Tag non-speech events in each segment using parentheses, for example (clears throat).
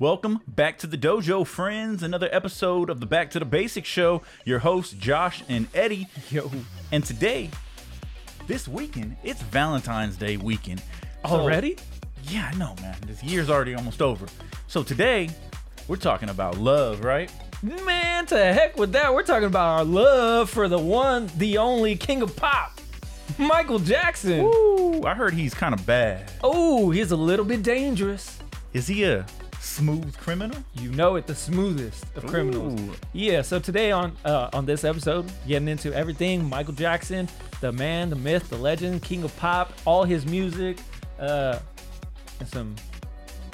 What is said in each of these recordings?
Welcome back to the dojo, friends. Another episode of the Back to the Basics show. Your hosts, Josh and Eddie. Yo, And today, this weekend, it's Valentine's Day weekend. So- already? yeah, I know, man. This year's already almost over. So today, we're talking about love, right? Man, to heck with that. We're talking about our love for the one, the only king of pop, Michael Jackson. Ooh, I heard he's kind of bad. Oh, he's a little bit dangerous. Is he a smooth criminal? You know it, the smoothest of criminals. Ooh. Yeah. So today on uh, on this episode, getting into everything Michael Jackson, the man, the myth, the legend, king of pop, all his music, uh, and some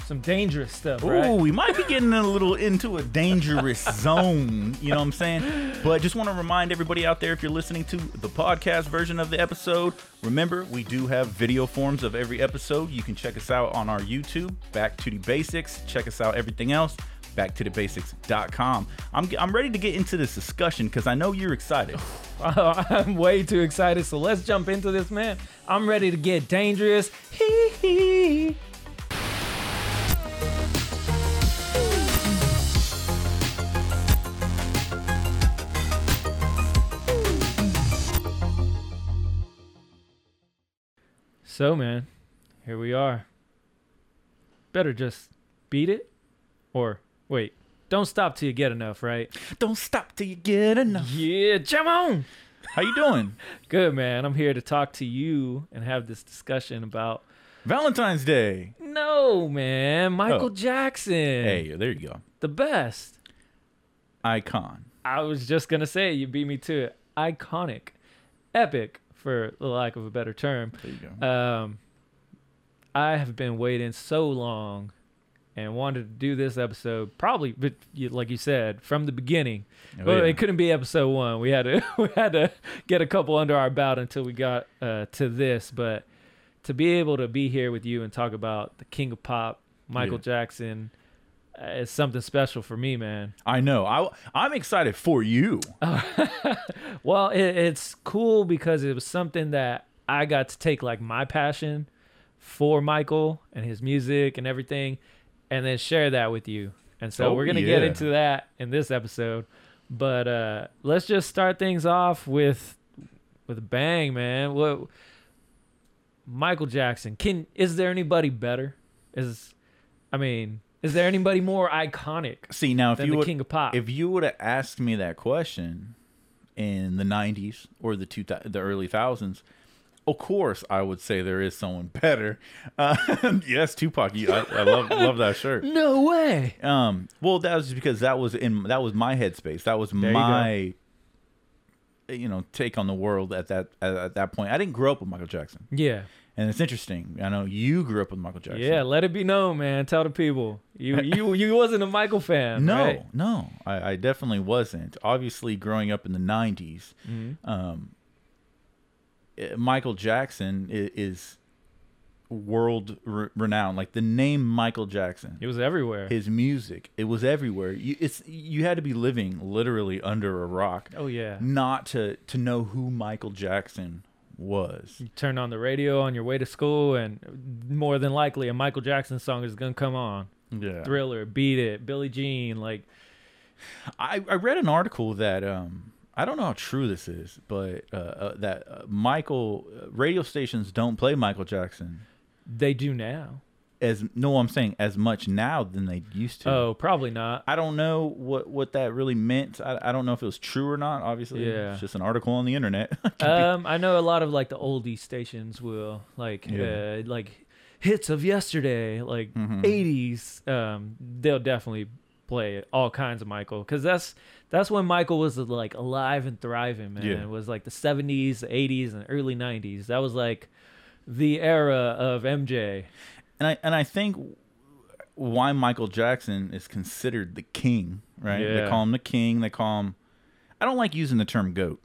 some dangerous stuff. Ooh, right? we might be getting a little into a dangerous (laughs) zone. You know what I'm saying? But just want to remind everybody out there if you're listening to the podcast version of the episode, remember we do have video forms of every episode. You can check us out on our YouTube, Back to the Basics. Check us out everything else, backtothebasics.com. I'm, I'm ready to get into this discussion because I know you're excited. (laughs) I'm way too excited. So let's jump into this, man. I'm ready to get dangerous. Hee hee. So, man, here we are. Better just beat it? Or, wait, don't stop till you get enough, right? Don't stop till you get enough. Yeah, jump on! How you doing? (laughs) Good man. I'm here to talk to you and have this discussion about Valentine's Day. no man, Michael Oh. Jackson. Hey, there you go. the best. Icon. I was just gonna say you beat me to it. Iconic, epic, for the lack of a better term. There you go. Um, I have been waiting so long and wanted to do this episode probably, but like you said, from the beginning. Oh, well, yeah. it couldn't be episode one. We had to (laughs) we had to get a couple under our belt until we got uh, to this. But to be able to be here with you and talk about the king of pop, Michael Yeah. Jackson, uh, is something special for me, man. (laughs) I know. I, I'm excited for you. Well, it, it's cool because it was something that I got to take like my passion for Michael and his music and everything, and then share that with you. And so Oh, we're gonna get into that in this episode. But uh, let's just start things off with with a bang, man. What Michael Jackson? Can is there anybody better? Is I mean, is there anybody more iconic See now, if you the would, king of pop? if you would have asked me that question in the '90s or the two the early thousands, of course I would say there is someone better. (laughs) Uh, yes, Tupac. You, I, I love love that shirt. (laughs) no way. Um, well, that was just because that was in that was my headspace. That was go. my you know take on the world at that at, at that point. I didn't grow up with Michael Jackson, Yeah. And it's interesting. I know you grew up with Michael Jackson. Yeah, let it be known, man. Tell the people you (laughs) you you wasn't a Michael fan. No, right? no, I, I definitely wasn't. Obviously, growing up in the '90s, Mhm. um, eh, Michael Jackson is, is world re- renowned. Like the name Michael Jackson, It was everywhere. his music, it was everywhere. You, it's you had to be living literally under a rock oh yeah. not to to know who Michael Jackson was. You turn on the radio on your way to school, and more than likely a Michael Jackson song is gonna come on. Yeah, Thriller, Beat It, Billie Jean, like I, I read an article that um I don't know how true this is, but uh, uh, that uh, Michael uh, radio stations don't play Michael Jackson they do now. As no I'm saying as much now than they used to. Oh, probably not. I don't know what what that really meant. I, I don't know if it was true or not. Obviously, Yeah. it's just an article on the internet. (laughs) um, I know a lot of like the oldie stations will like Yeah. uh, like hits of yesterday, like Mhm. 80s. Um, they'll definitely play all kinds of Michael because that's that's when Michael was like alive and thriving. Man, Yeah. it was like the 70s, 80s, and early 90s. That was like the era of MJ. And I and I think why Michael Jackson is considered the king, right? They call him the king. They call him. I don't like using the term goat.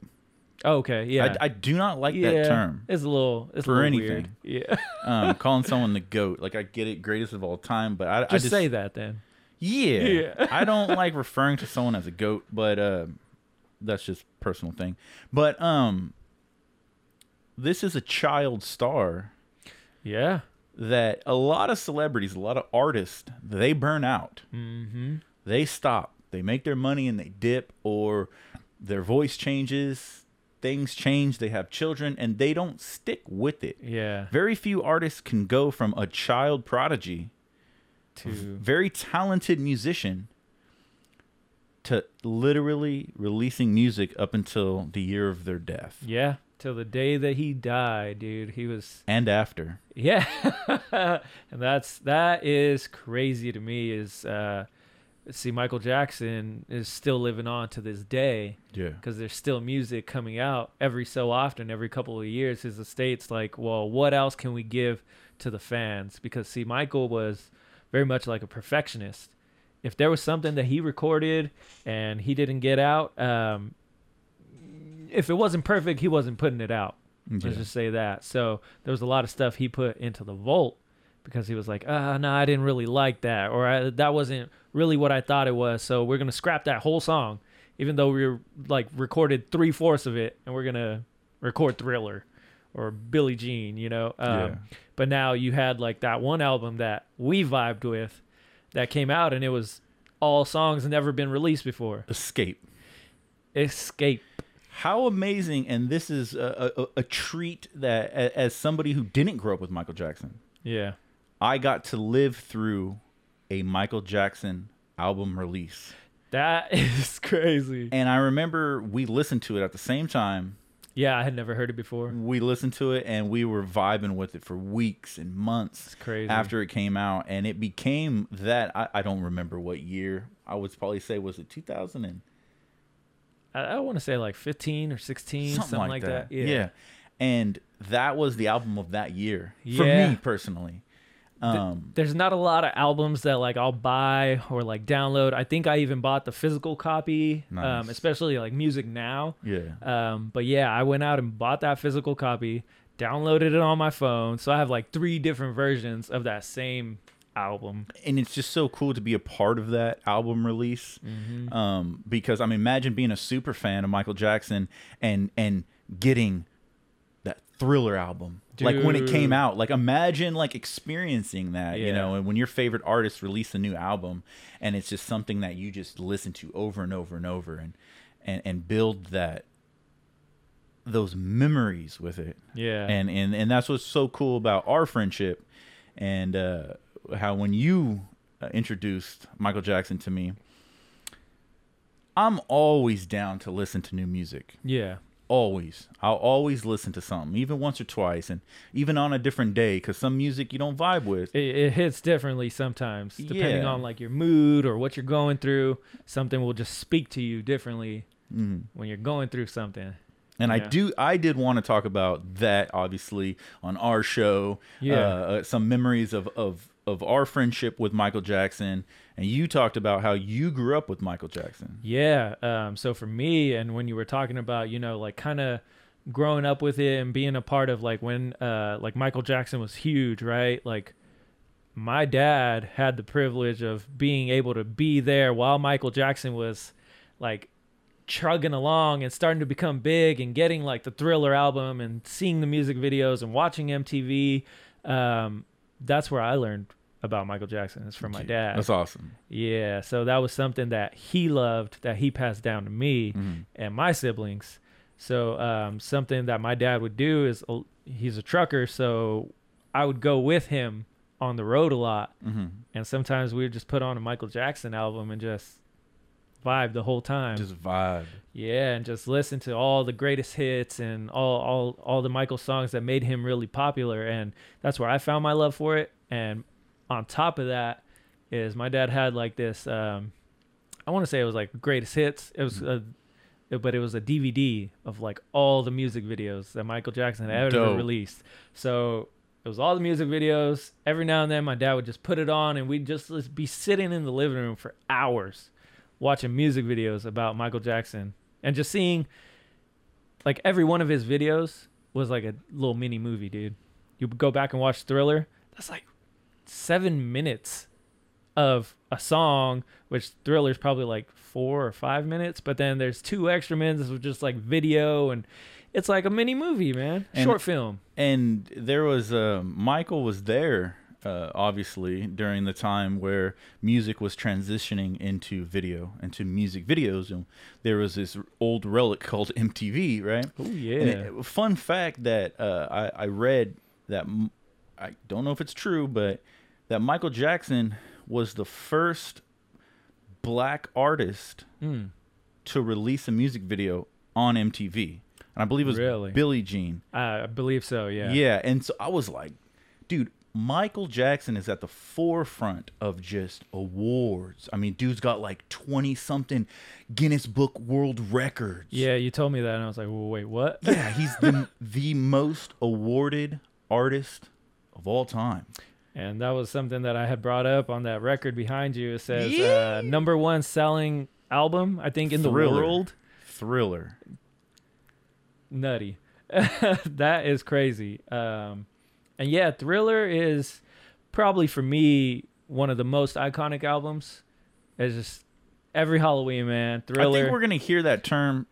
Oh, okay, yeah, I, I do not like yeah. that term. It's a little it's For a little anything. Weird. Yeah, um, (laughs) calling someone the goat. Like I get it, greatest of all time, but I I just, just say that then. Yeah, Yeah. I don't (laughs) like referring to someone as a goat, but uh, that's just personal thing. But um, this is a child star Yeah, that a lot of celebrities, a lot of artists, they burn out. Mm-hmm. They stop. They make their money and they dip, or their voice changes, things change, they have children, and they don't stick with it. Yeah. Very few artists can go from a child prodigy, To very talented musician, to literally releasing music up until the year of their death yeah, till the day that he died, dude. He was and after. yeah, (laughs) and that's that is crazy to me. Is uh, see Michael Jackson is still living on to this day. Yeah. because there's still music coming out every so often, every couple of years. His estate's like, well, what else can we give to the fans? Because see, Michael was very much like a perfectionist. If there was something that he recorded and he didn't get out, um, if it wasn't perfect, he wasn't putting it out. Yeah. Let's just say that. So there was a lot of stuff he put into the vault because he was like, ah, no, I didn't really like that, or I, that wasn't really what I thought it was. So we're gonna scrap that whole song, even though we were like recorded three fourths of it, and we're gonna record Thriller or Billie Jean, you know. Um, Yeah. But now you had like that one album that we vibed with that came out, and it was all songs never been released before. Xscape. Xscape. How amazing! And this is a, a, a treat that, as somebody who didn't grow up with Michael Jackson, Yeah. I got to live through a Michael Jackson album release. That (laughs) is crazy. And I remember we listened to it at the same time. Yeah, I had never heard it before. We listened to it and we were vibing with it for weeks and months It's crazy. after it came out. And it became that. I, I don't remember what year. I would probably say, was it 2000 and I, I want to say like 15 or 16, something, like, that. Yeah. And that was the album of that year for Yeah. me personally. Um, There's not a lot of albums that like I'll buy or like download. I think I even bought the physical copy, um, especially like Music Now. yeah. Um, but yeah, I went out and bought that physical copy, downloaded it on my phone. So I have like three different versions of that same album. and it's just so cool to be a part of that album release Mm-hmm. um, because I mean, imagine being a super fan of Michael Jackson and and getting that Thriller album like when it came out. Like imagine like experiencing that, you know, and when your favorite artist release a new album and it's just something that you just listen to over and over and over and and and build that those memories with it Yeah. and and and that's what's so cool about our friendship and uh how when you uh, introduced Michael Jackson to me I'm always down to listen to new music yeah. always I'll always listen to something even once or twice and even on a different day cuz some music you don't vibe with It, it hits differently sometimes, depending Yeah. on like your mood or what you're going through. Something will just speak to you differently Mhm. when you're going through something. And I do, I did want to talk about that, obviously, on our show. Yeah. uh, uh, some memories of of of our friendship with Michael Jackson, and you talked about how you grew up with Michael Jackson. Yeah. Um, so for me, and when you were talking about, you know, like kind of growing up with it and being a part of like when, uh, like Michael Jackson was huge, right? Like my dad had the privilege of being able to be there while Michael Jackson was like chugging along and starting to become big and getting like the Thriller album and seeing the music videos and watching MTV. Um, that's where I learned about Michael Jackson. It's from my dad. That's awesome. Yeah, so that was something that he loved that he passed down to me Mhm. and my siblings. So um, something that my dad would do is uh, he's a trucker, so I would go with him on the road a lot, hmm and sometimes we would just put on a Michael Jackson album and just vibe the whole time. Just vibe. yeah, and just listen to all the greatest hits and all all all the Michael songs that made him really popular, and that's where I found my love for it. And on top of that, is my dad had like this. Um, I want to say it was like greatest hits. It was a, but it was a DVD of like all the music videos that Michael Jackson had ever Dope. released. So it was all the music videos. Every now and then, my dad would just put it on, and we'd just just be sitting in the living room for hours watching music videos about Michael Jackson and just seeing like every one of his videos was like a little mini movie, dude. You go back and watch Thriller, that's like seven minutes of a song, which Thriller's probably like four or five minutes, but then there's two extra minutes of just like video and It's like a mini movie, man. And- Short film. and there was uh, Michael was there uh, obviously during the time where music was transitioning into video into music videos and there was this old relic (laughs) called MTV right Oh yeah. it- fun fact that uh, I, I read that i don't know if it's true but that Michael Jackson was the first black artist Mm. to release a music video on MTV and I believe it was Really? Billie Jean I believe so. Yeah. yeah. and so I was like, dude, Michael Jackson is at the forefront of just awards. I mean, dude's got like 20 something Guinness Book World Records. Yeah, you told me that, and I was like, well, wait, what? Yeah, he's the (laughs) the most awarded artist of all time. And that was something that I had brought up on that record behind you. It says Yeah. uh, number one selling album, I think, in the world. Thriller. Nutty. (laughs) that is crazy. Um, and yeah, Thriller is probably for me one of the most iconic albums. It's just every Halloween, man. Thriller. I think we're going to hear that term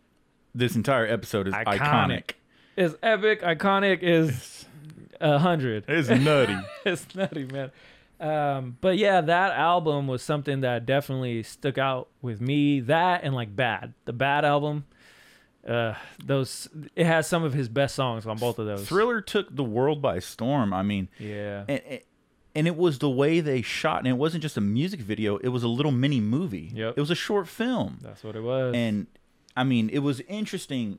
this entire episode is iconic. Iconic. is epic. Iconic is a hundred. It's nutty. (laughs) it's nutty, man. Um, but yeah, that album was something that definitely stuck out with me. That and like Bad, the Bad album. Uh, those it has some of his best songs on both of those. Thriller took the world by storm. I mean, Yeah. and, and- it was the way they shot and it wasn't just a music video it was a little mini movie Yep. it was a short film That's what it was. and i mean it was interesting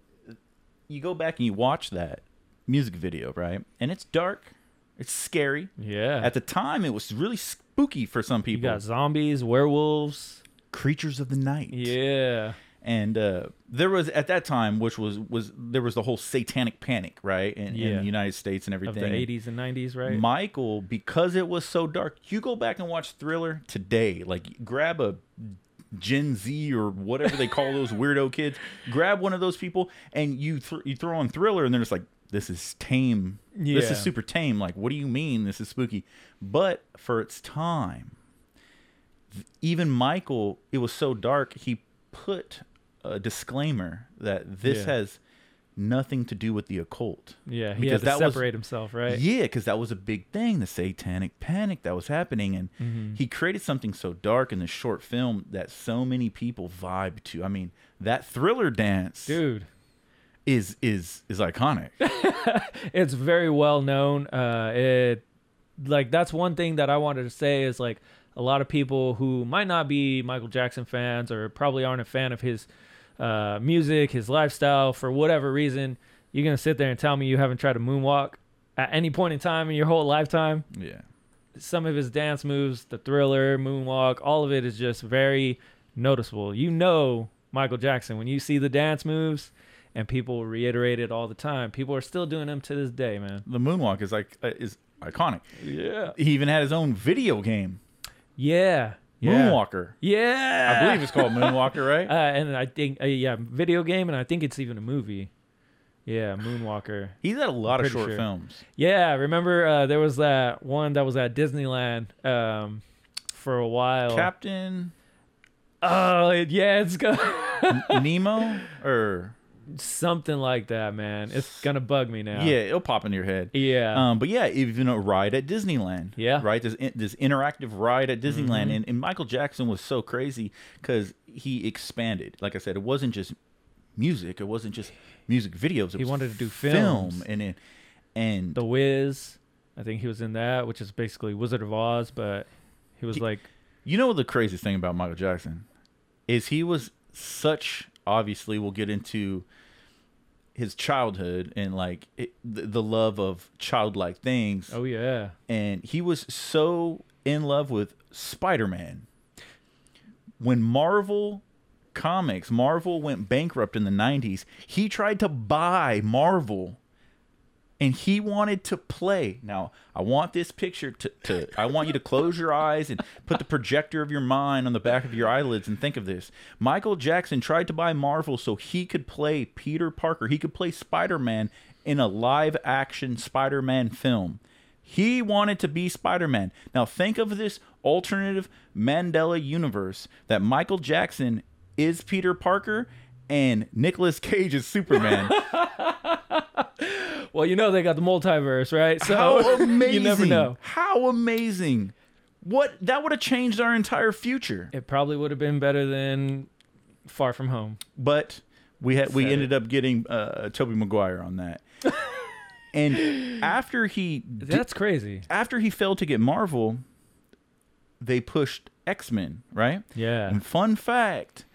you go back and you watch that music video right and it's dark it's scary yeah. at the time it was really spooky for some you people got zombies, werewolves. creatures of the night Yeah. And uh, there was at that time which was was there was the whole satanic panic right in, in the united states and Of everything the 80s and 90s, right? Michael, because it was so dark, you go back and watch Thriller today. Like, grab a Gen Z or whatever they call those (laughs) weirdo kids. Grab one of those people and you th- you throw on Thriller, and they're just like, "This is tame. This is super tame. Like, what do you mean this is spooky?" But for its time, even Michael, it was so dark. He put a disclaimer that this Yeah. has nothing to do with the occult. yeah, he because had to that was- separate himself, right? Yeah, because that was a big thing, the satanic panic that was happening, and Mm-hmm. he created something so dark in this short film that so many people vibe to. I mean, that thriller dance Dude, is is is iconic. (laughs) it's very well known. Uh, it like that's one thing that I wanted to say is like a lot of people who might not be Michael Jackson fans or probably aren't a fan of his uh, music, his lifestyle for whatever reason. You're gonna sit there and tell me you haven't tried to moonwalk at any point in time in your whole lifetime. yeah, Some of his dance moves, the thriller, moonwalk, all of it is just very noticeable. You know Michael Jackson when you see the dance moves, and people reiterate it all the time. People are still doing them to this day, man. the moonwalk is like uh, is iconic. Yeah. He even had his own video game, Yeah. Yeah. Moonwalker. Yeah. I believe it's called Moonwalker, right? (laughs) Uh, and I think, uh, yeah, video game, and I think it's even a movie. Yeah, Moonwalker. He's had a lot of short sure. films. Yeah, remember uh, there was that one that was at Disneyland um, for a while. Captain oh, yeah, it's go- (laughs) Nemo, or something like that, man. It's gonna bug me now. yeah, it'll pop in your head. Yeah. Um, but yeah, even a ride at Disneyland. Yeah. Mm-hmm. Right. This this interactive ride at Disneyland, and, and Michael Jackson was so crazy because he expanded. Like I said, it wasn't just music. It wasn't just music videos. It He wanted to do film, films. and it, and the Wiz. I think he was in that, which is basically Wizard of Oz, but he was He- like, you know the craziest thing about Michael Jackson is he was such. Obviously, we'll get into his childhood and like it, the, the love of childlike things. oh yeah, and he was so in love with Spider-Man. When Marvel Comics, Marvel went bankrupt in the 90s, he tried to buy Marvel and he wanted to play. Now, I want this picture to, to I want you to close your eyes and put the projector of your mind on the back of your eyelids and think of this. Michael Jackson tried to buy Marvel so he could play Peter Parker. He could play Spider-Man in a live action Spider-Man film. He wanted to be Spider Man. Now, think of this alternative Mandela universe that Michael Jackson is Peter Parker and Nicolas Cage is Superman. (laughs) Well, you know they got the multiverse, right? So How amazing! (laughs) you never know. How amazing! What that would have changed our entire future. It probably would have been better than Far From Home. But we had we Said ended up getting uh, Tobey Maguire on that. (laughs) and after he di- That's crazy. after he failed to get Marvel, they pushed X Men, right? Yeah. And fun fact,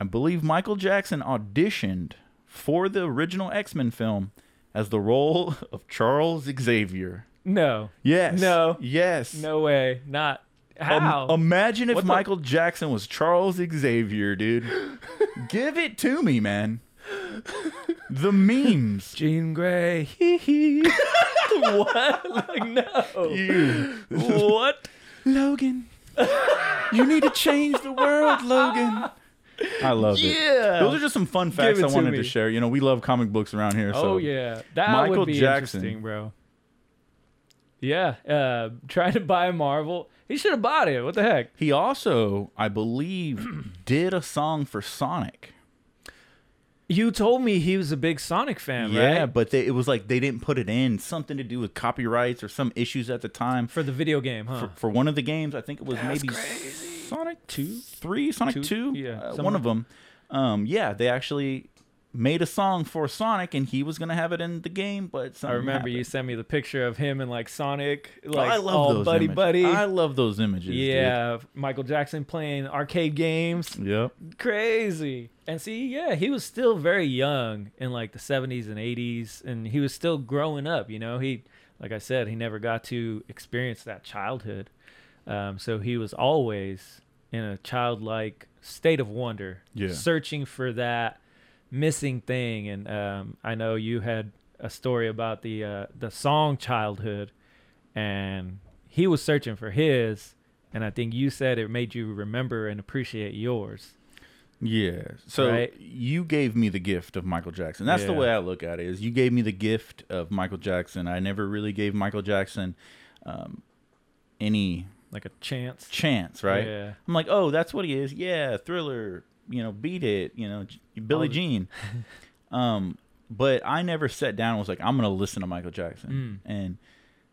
I believe Michael Jackson auditioned for the original X Men film as the role (laughs) of Charles Xavier. No. Yes. No. Yes. No way. Not Um, how. imagine if What the- Michael Jackson was Charles Xavier, dude. (laughs) Give it to me, man. The memes. Jean Grey. Hee (laughs) hee. what? Like no. You. what? Logan. You need to change the world, Logan. I love it. Yeah. Those are just some fun facts I to wanted me. to share. You know, we love comic books around here. So oh yeah. That Michael would be Jackson. interesting, bro. Yeah. Uh, (laughs) trying to buy Marvel. He should have bought it. What the heck? he also, I believe, (clears throat) did a song for Sonic. You told me he was a big Sonic fan, Yeah, right? but they, it was like they didn't put it in. Something to do with copyrights or some issues at the time. For the video game, huh? For, for one of the games, I think it was That's maybe crazy. Sonic Two, Three, Sonic Two? Yeah, uh, somewhere. one of them. Um, yeah, they actually made a song for Sonic, and he was gonna have it in the game, but I something remember you happened. sent me the picture of him and like Sonic, Oh, like I love all those buddy images. buddy. I love those images. dude. yeah, Michael Jackson playing arcade games. Yep. Crazy. And see, yeah, he was still very young in like the 70s and 80s and he was still growing up, you know. He like I said, he never got to experience that childhood. Um, so he was always in a childlike state of wonder, Yeah. searching for that missing thing and um, I know you had a story about the uh, the song childhood and he was searching for his and I think you said it made you remember and appreciate yours. Yeah. So Right? you gave me the gift of Michael Jackson. That's the way I look at it. Is you gave me the gift of Michael Jackson. I never really gave Michael Jackson um, any Like a chance. chance, right? Yeah. I'm like, oh, that's what he is. Yeah, Thriller. You know, Beat It. You know, Billie Oh. Jean. (laughs) um, but I never sat down and was like, I'm gonna listen to Michael Jackson. Mm. And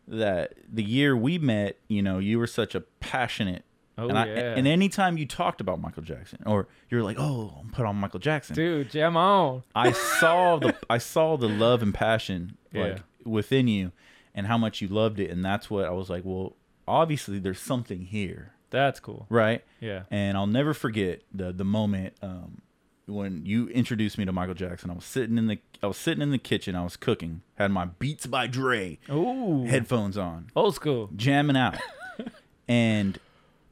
that the year we met, you know, you were such a passionate. Oh and I, yeah. and anytime you talked about Michael Jackson, or you're like, "Oh, I'm put on Michael Jackson," Dude, jam on. I saw the (laughs) I saw the love and passion like Yeah. within you, and how much you loved it, and that's what I was like. Well, obviously, there's something here, That's cool. right? Yeah. And I'll never forget the the moment um, when you introduced me to Michael Jackson. I was sitting in the I was sitting in the kitchen. I was cooking, had my Beats by Dre Ooh. headphones on, Old school. jamming out, (laughs) and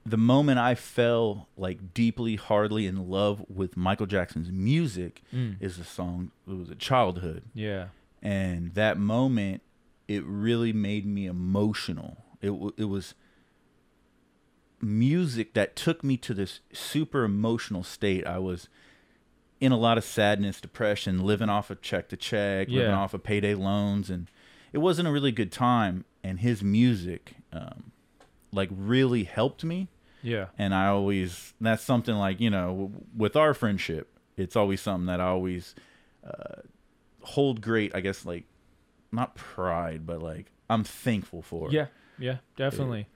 the moment I fell like deeply, hardly in love with Michael Jackson's music Mm. is the song. It was a childhood, Yeah. and that moment it really made me emotional. It it was music that took me to this super emotional state. I was in a lot of sadness, depression, living off of check to check, living off of payday loans, and it wasn't a really good time. And his music, um, like, really helped me. Yeah. And I always that's something like you know with our friendship, it's always something that I always uh, hold great. I guess like not pride, but like I'm thankful for. Yeah. Yeah. Definitely.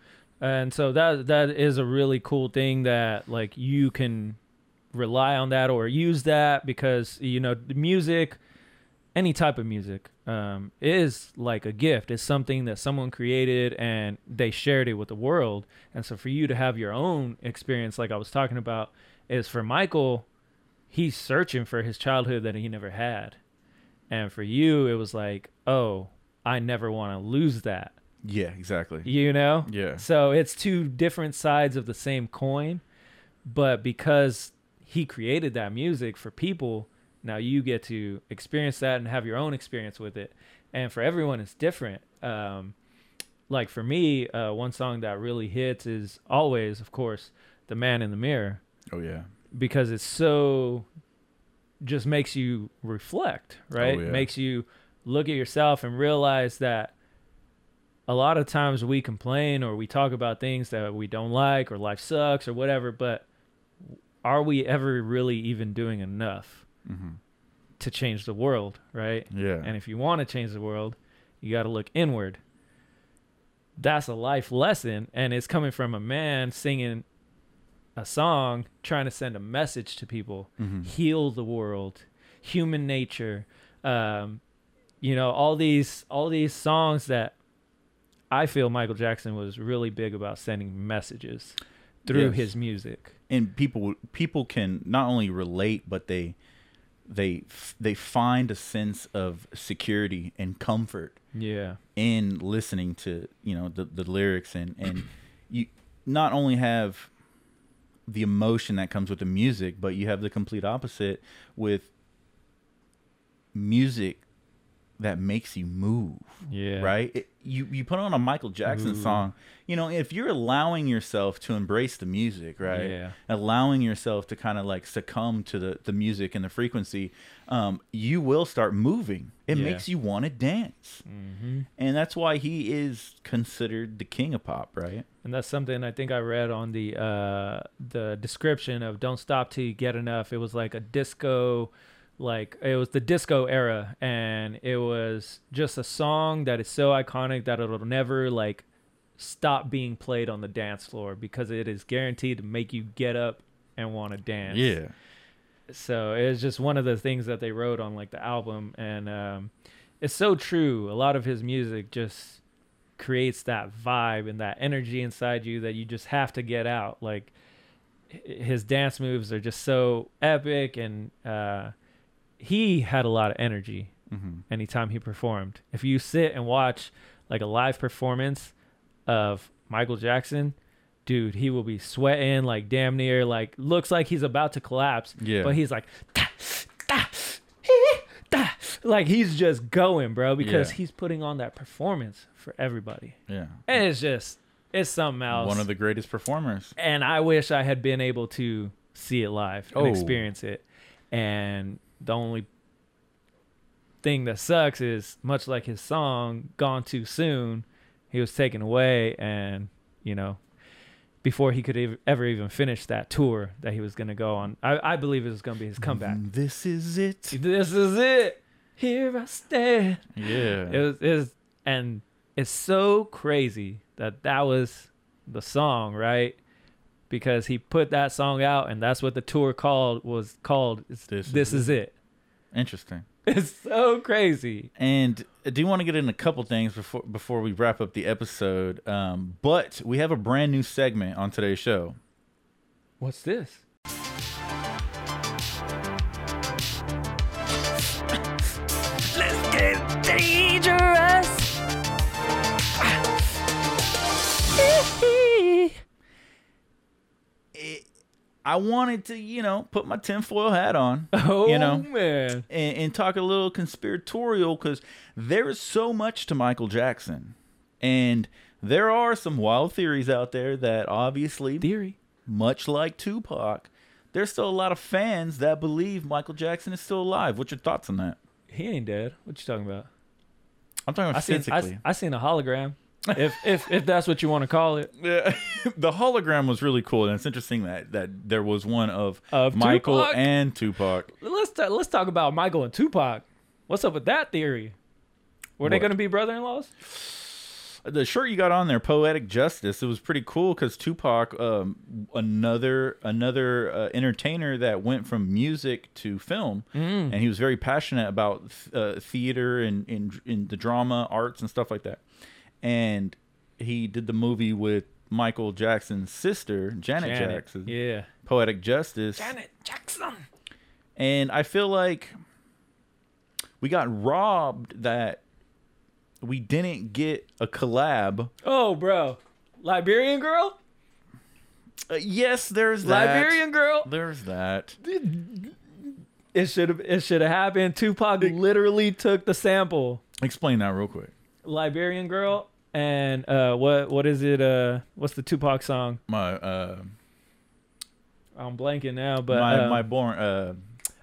And so that that is a really cool thing that like you can rely on that or use that because you know the music any type of music um, is like a gift. It's something that someone created and they shared it with the world. And so for you to have your own experience, like I was talking about, is for Michael, he's searching for his childhood that he never had. And for you, it was like, oh, I never want to lose that. Yeah, exactly. You know? Yeah. So it's two different sides of the same coin. But because he created that music for people, now you get to experience that and have your own experience with it. And for everyone, it's different. Um, like for me, uh, one song that really hits is always, of course, The Man in the Mirror, Oh yeah. because it's so just makes you reflect, right? Oh, yeah. Makes you look at yourself and realize that a lot of times we complain or we talk about things that we don't like or life sucks or whatever, but are we ever really even doing enough hmm to change the world, right? Yeah. And if you want to change the world, you got to look inward. That's a life lesson, and it's coming from a man singing a song trying to send a message to people Mhm. heal the world human nature um you know all these all these songs that i feel michael jackson was really big about sending messages through Yes. his music and people people can not only relate but they they they find a sense of security and comfort yeah in listening to you know the, the lyrics and and (clears throat) you not only have the emotion that comes with the music but you have the complete opposite with music that makes you move yeah right it, you you put on a michael jackson Ooh. song you know if you're allowing yourself to embrace the music right yeah allowing yourself to kind of like succumb to the, the music and the frequency, um, you will start moving. It Yeah. makes you want to dance. hmm And that's why he is considered the king of pop, right? and that's something i think i read on the uh the description of don't stop till you get enough it was like a disco like it was the disco era and it was just a song that is so iconic that it'll never like stop being played on the dance floor because it is guaranteed to make you get up and want to dance. Yeah. so it's just one of the things that they wrote on like the album and um it's so true. A lot of his music just creates that vibe and that energy inside you that you just have to get out. Like his dance moves are just so epic and uh he had a lot of energy hmm anytime he performed if you sit and watch like a live performance of michael jackson dude he will be sweating like damn near like looks like he's about to collapse Yeah. but he's like "Da, da, hee, da." like he's just going bro because Yeah. he's putting on that performance for everybody yeah. and it's just it's something else One of the greatest performers. and i wish i had been able to see it live and Oh. experience it and the only thing that sucks is much like his song gone too soon he was taken away and you know before he could ev- ever even finish that tour that he was going to go on I, I believe it was going to be his comeback This is it. this is it here i stand Yeah. it was, it was and it's so crazy that that was the song right because he put that song out and that's what the tour called was called This this, Is is, it Interesting. (laughs) it's so crazy And I do want to get in a couple things before before we wrap up the episode. Um, but we have a brand new segment on today's show. what's this I wanted to, you know, put my tinfoil hat on. (laughs) oh You know, man and, and talk a little conspiratorial because there is so much to Michael Jackson. And there are some wild theories out there that obviously, theory much like Tupac, there's still a lot of fans that believe Michael Jackson is still alive. What's your thoughts on that? he ain't dead what you talking about I'm talking I about seen, physically. I, I seen a hologram if if if that's what you want to call it Yeah, (laughs) the hologram was really cool, and it's interesting that that there was one of, Of Michael Tupac? and Tupac. let's ta- let's talk about Michael and Tupac. What's up with that theory? Were they going to be brother-in-laws? The shirt you got on there, "Poetic Justice," it was pretty cool because Tupac, um, another another uh, entertainer that went from music to film, Mm. and he was very passionate about uh, theater and in in the drama, arts, and stuff like that. And he did the movie with Michael Jackson's sister, Janet, Jackson, Yeah. "Poetic Justice." Janet Jackson. And I feel like we got robbed that we didn't get a collab. Oh, bro. Liberian girl? Uh, yes, there's that. Liberian girl? There's that. It should have it should have happened. Tupac literally took the sample. Explain that real quick. Liberian girl and uh what what is it uh what's the Tupac song? My uh, I'm blanking now, but my uh, my born uh,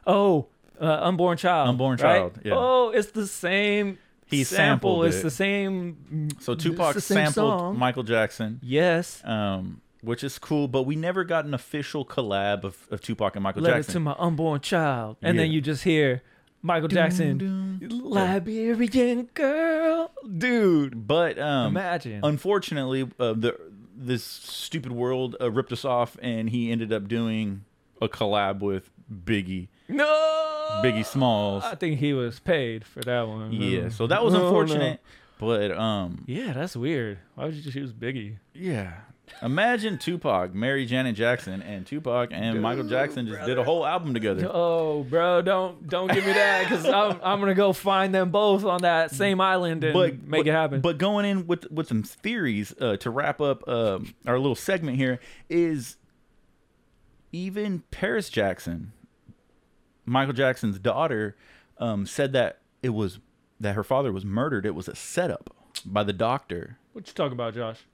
Oh, uh, unborn child. Unborn right? Child, yeah. Oh, it's the same. He sample. sampled It's it. the same. so Tupac same sampled song. Michael Jackson. Yes. Um, which is cool. But we never got an official collab of, of Tupac and Michael Letter Jackson. to my unborn child, and then you just hear Michael Jackson, Dun, dun. Liberian girl, dude. But um, Imagine. unfortunately, uh, the this stupid world uh, ripped us off, and he ended up doing a collab with Biggie, no, Biggie Smalls. I think he was paid for that one. Yeah, so that was Oh, no. unfortunate. But um, Yeah, that's weird. Why would you just use Biggie? yeah. Imagine Tupac, Mary Janet Jackson, and Tupac and Michael Jackson just did a whole album together. (laughs) Oh, bro, don't don't give me that because I'm I'm gonna go find them both on that same island and but make but, it happen. But going in with with some theories uh, to wrap up um, our little segment here is even Paris Jackson, Michael Jackson's daughter, um, said that it was that her father was murdered. It was a setup by the doctor. what you talking about, Josh?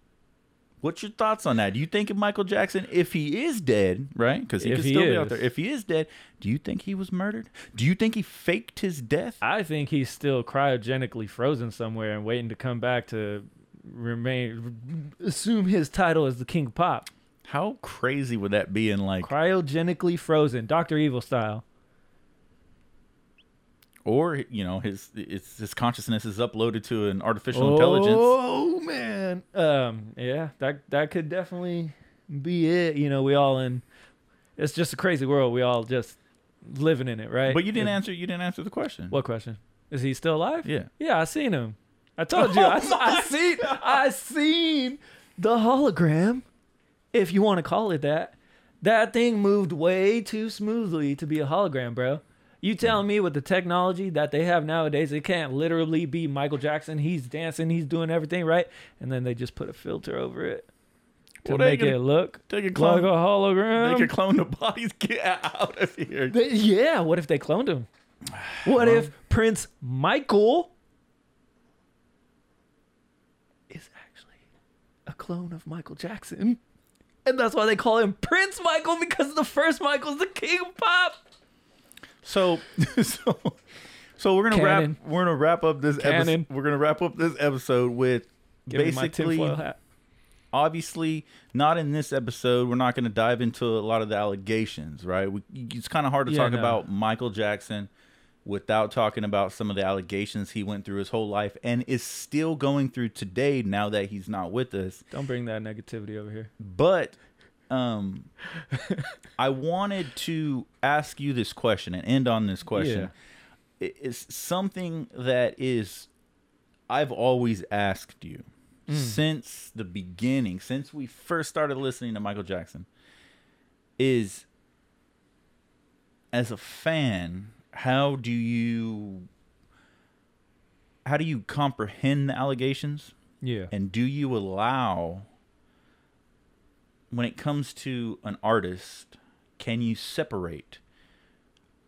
What's your thoughts on that? Do you think Michael Jackson, if he is dead, right? Because he If could he still be out there. If he is dead, do you think he was murdered? Do you think he faked his death? I think he's still cryogenically frozen somewhere and waiting to come back to remain assume his title as the king of pop. How crazy would that be? In like, Cryogenically frozen, Doctor Evil style. Or you know, his it's, his consciousness is uploaded to an artificial intelligence. Oh man. Um yeah, that that could definitely be it. You know, we all in it's just a crazy world. We all just living in it, right? But you didn't It- answer. You didn't answer the question. What question? Is he still alive? Yeah. Yeah, I seen him. I told you. (laughs) I, I seen I seen the hologram, if you want to call it that. That thing moved way too smoothly to be a hologram, bro. You telling me with the technology that they have nowadays, it can't literally be Michael Jackson. He's dancing, he's doing everything right, and then they just put a filter over it to Well, make can- it look They like clone. a hologram. they could clone the bodies. (laughs) Get out of here. They- yeah, what if they cloned him? What Well- if Prince Michael is actually a clone of Michael Jackson? And that's why they call him Prince Michael because the first Michael's the king of pop. So, (laughs) so, so we're gonna Canon. wrap. We're gonna wrap up this Canon. episode. We're gonna wrap up this episode with Give me my basically hat. obviously not in this episode we're not going to dive into a lot of the allegations right we, it's kind of hard to Yeah, talk no. about michael jackson without talking about some of the allegations he went through his whole life and is still going through today now that he's not with us Don't bring that negativity over here. but um i wanted to ask you this question and end on this question It- it's something that is i've always asked you Mm. since the beginning since we first started listening to michael jackson is as a fan how do you how do you comprehend the allegations Yeah. and do you allow when it comes to an artist can you separate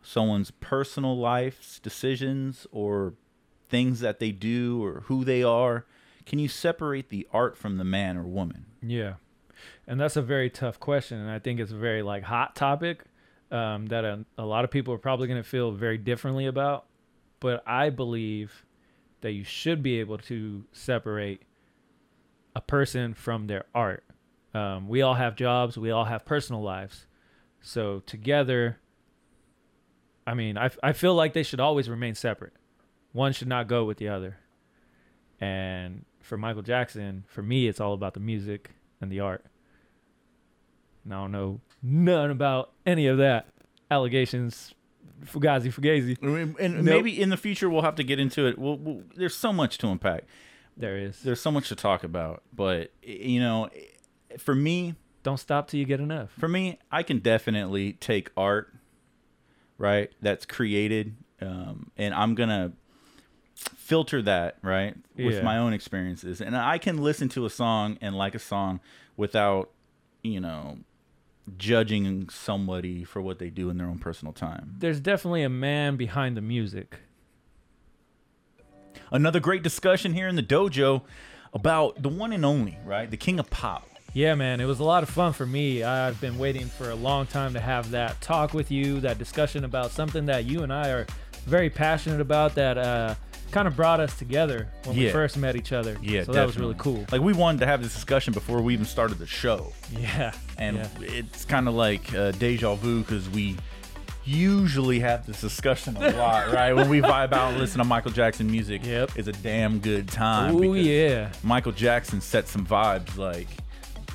someone's personal life's decisions or things that they do or who they are can you separate the art from the man or woman Yeah, and that's a very tough question, and I think it's a very like hot topic um, that a, a lot of people are probably going to feel very differently about. But I believe that you should be able to separate a person from their art. Um, we all have jobs, we all have personal lives, so together. I mean, I, I feel like they should always remain separate. One should not go with the other. And for Michael Jackson, for me, it's all about the music and the art. And I don't know none about any of that. Allegations, fugazi, fugazi. and and Nope. maybe in the future we'll have to get into it we'll, we'll, there's so much to unpack There is. there's so much to talk about but you know for me Don't stop till you get enough. for me, I can definitely take art, right, that's created, um, and I'm gonna filter that right with Yeah. my own experiences, and I can listen to a song and like a song without, you know, judging somebody for what they do in their own personal time. There's definitely a man behind the music. Another great discussion here in the dojo about the one and only, right, the king of pop. Yeah, man, it was a lot of fun for me. I've been waiting for a long time to have that talk with you, that discussion about something that you and I are very passionate about that uh, kind of brought us together when we first met each other. Yeah, so that was really cool. Like we wanted to have this discussion before we even started the show, Yeah, and yeah. it's kind of like uh, deja vu because we usually have this discussion a lot, (laughs) right? When we vibe out and listen to Michael Jackson music, Yep. it's a damn good time. Oh yeah, Michael Jackson set some vibes like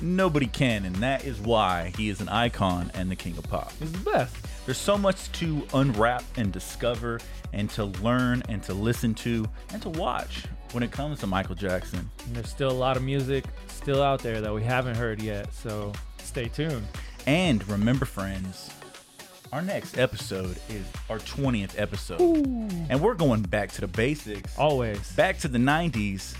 nobody can, and that is why he is an icon and the king of pop. he's the best. There's so much to unwrap and discover and to learn and to listen to and to watch when it comes to Michael Jackson. And there's still a lot of music still out there that we haven't heard yet. So stay tuned. And remember, friends, our next episode is our 20th episode. And we're going back to the basics, Always. back to the 90s.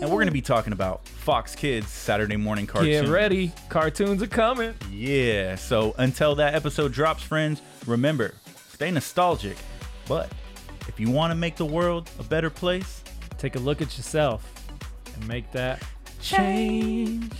And we're going to be talking about Fox Kids Saturday morning cartoons. Get ready. Cartoons are coming. Yeah. So until that episode drops, friends, remember, stay nostalgic. But if you want to make the world a better place, Take a look at yourself and make that change.